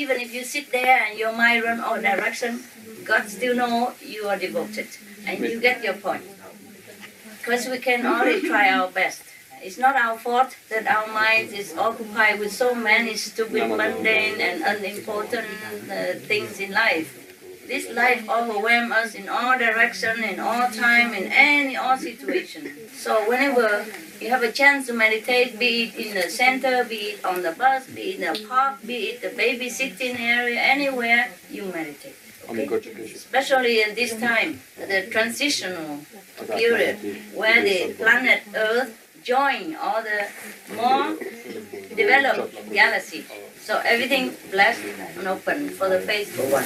Even if you sit there and your mind run all direction, God still know you are devoted and you get your point. Because we can only try our best. It's not our fault that our mind is occupied with so many stupid, mundane, and unimportant uh, things in life. This life overwhelms us in all direction, in all time, in any all situation. So whenever you have a chance to meditate, be it in the center, be it on the bus, be it in the park, be it the babysitting area, anywhere, you meditate. Okay? amikor csak is. Especially at this time, the transitional period, where the planet Earth join all the more developed galaxy. So everything blessed and open for the faithful one.